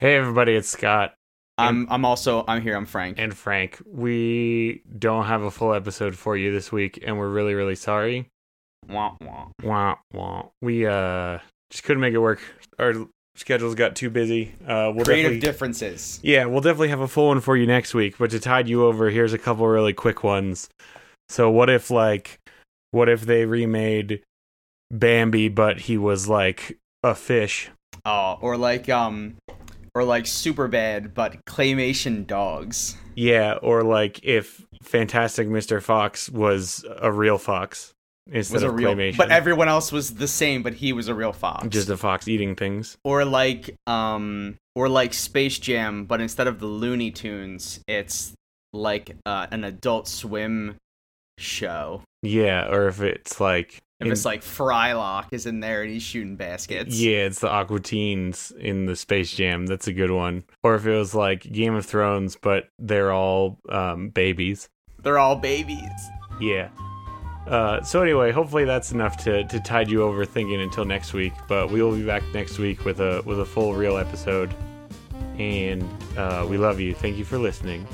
Hey everybody, it's Scott I'm I'm also I'm here. I'm Frank. and Frank. We don't have a full episode for you this week, and we're really, really sorry. Wah, wah. Wah wah. We uh just couldn't make it work. Our schedules got too busy. Uh, we'll Creative differences. yeah, we'll definitely have a full one for you next week. But to tide you over, here's a couple really quick ones. So what if like, what if they remade Bambi, but he was like a fish? Oh, or like um, or like Superbad, but claymation dogs. Yeah, or like if Fantastic Mr. Fox was a real fox instead Was a of real, claymation. but everyone else was the same, but he was a real fox. just a fox eating things. or like um, or like Space Jam, but instead of the Looney Tunes, it's like uh, an Adult Swim show. Yeah, or if it's like If it's like Frylock is in there and he's shooting baskets. yeah, it's the Aqua Teens in the Space Jam. That's a good one. Or if it was like Game of Thrones, but they're all um, babies. They're all babies. Yeah. Uh, so anyway, hopefully that's enough to, to tide you over thinking until next week. But we will be back next week with a with a full real episode. And uh, we love you. Thank you for listening.